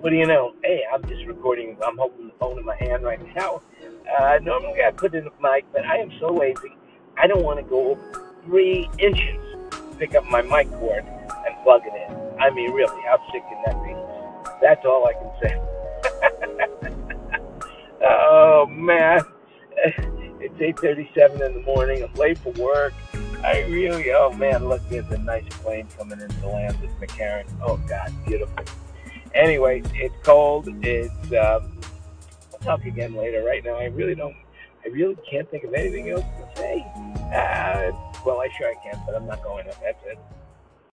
What do you know? Hey, I'm just recording. I'm holding the phone in my hand right now. Uh, normally I put in the mic, but I am so lazy. I don't want to go three inches to pick up my mic cord and plug it in. I mean, really, how sick can that be? That's all I can say. oh man, it's 8:37 in the morning. I'm late for work. I really, oh man, look, there's a nice plane coming into land with McCarran. Oh God, beautiful. Anyway, it's cold. It's. Um, I'll talk again later. Right now, I really don't. I really can't think of anything else to say. Uh, well, I sure I can, but I'm not going to. That's it.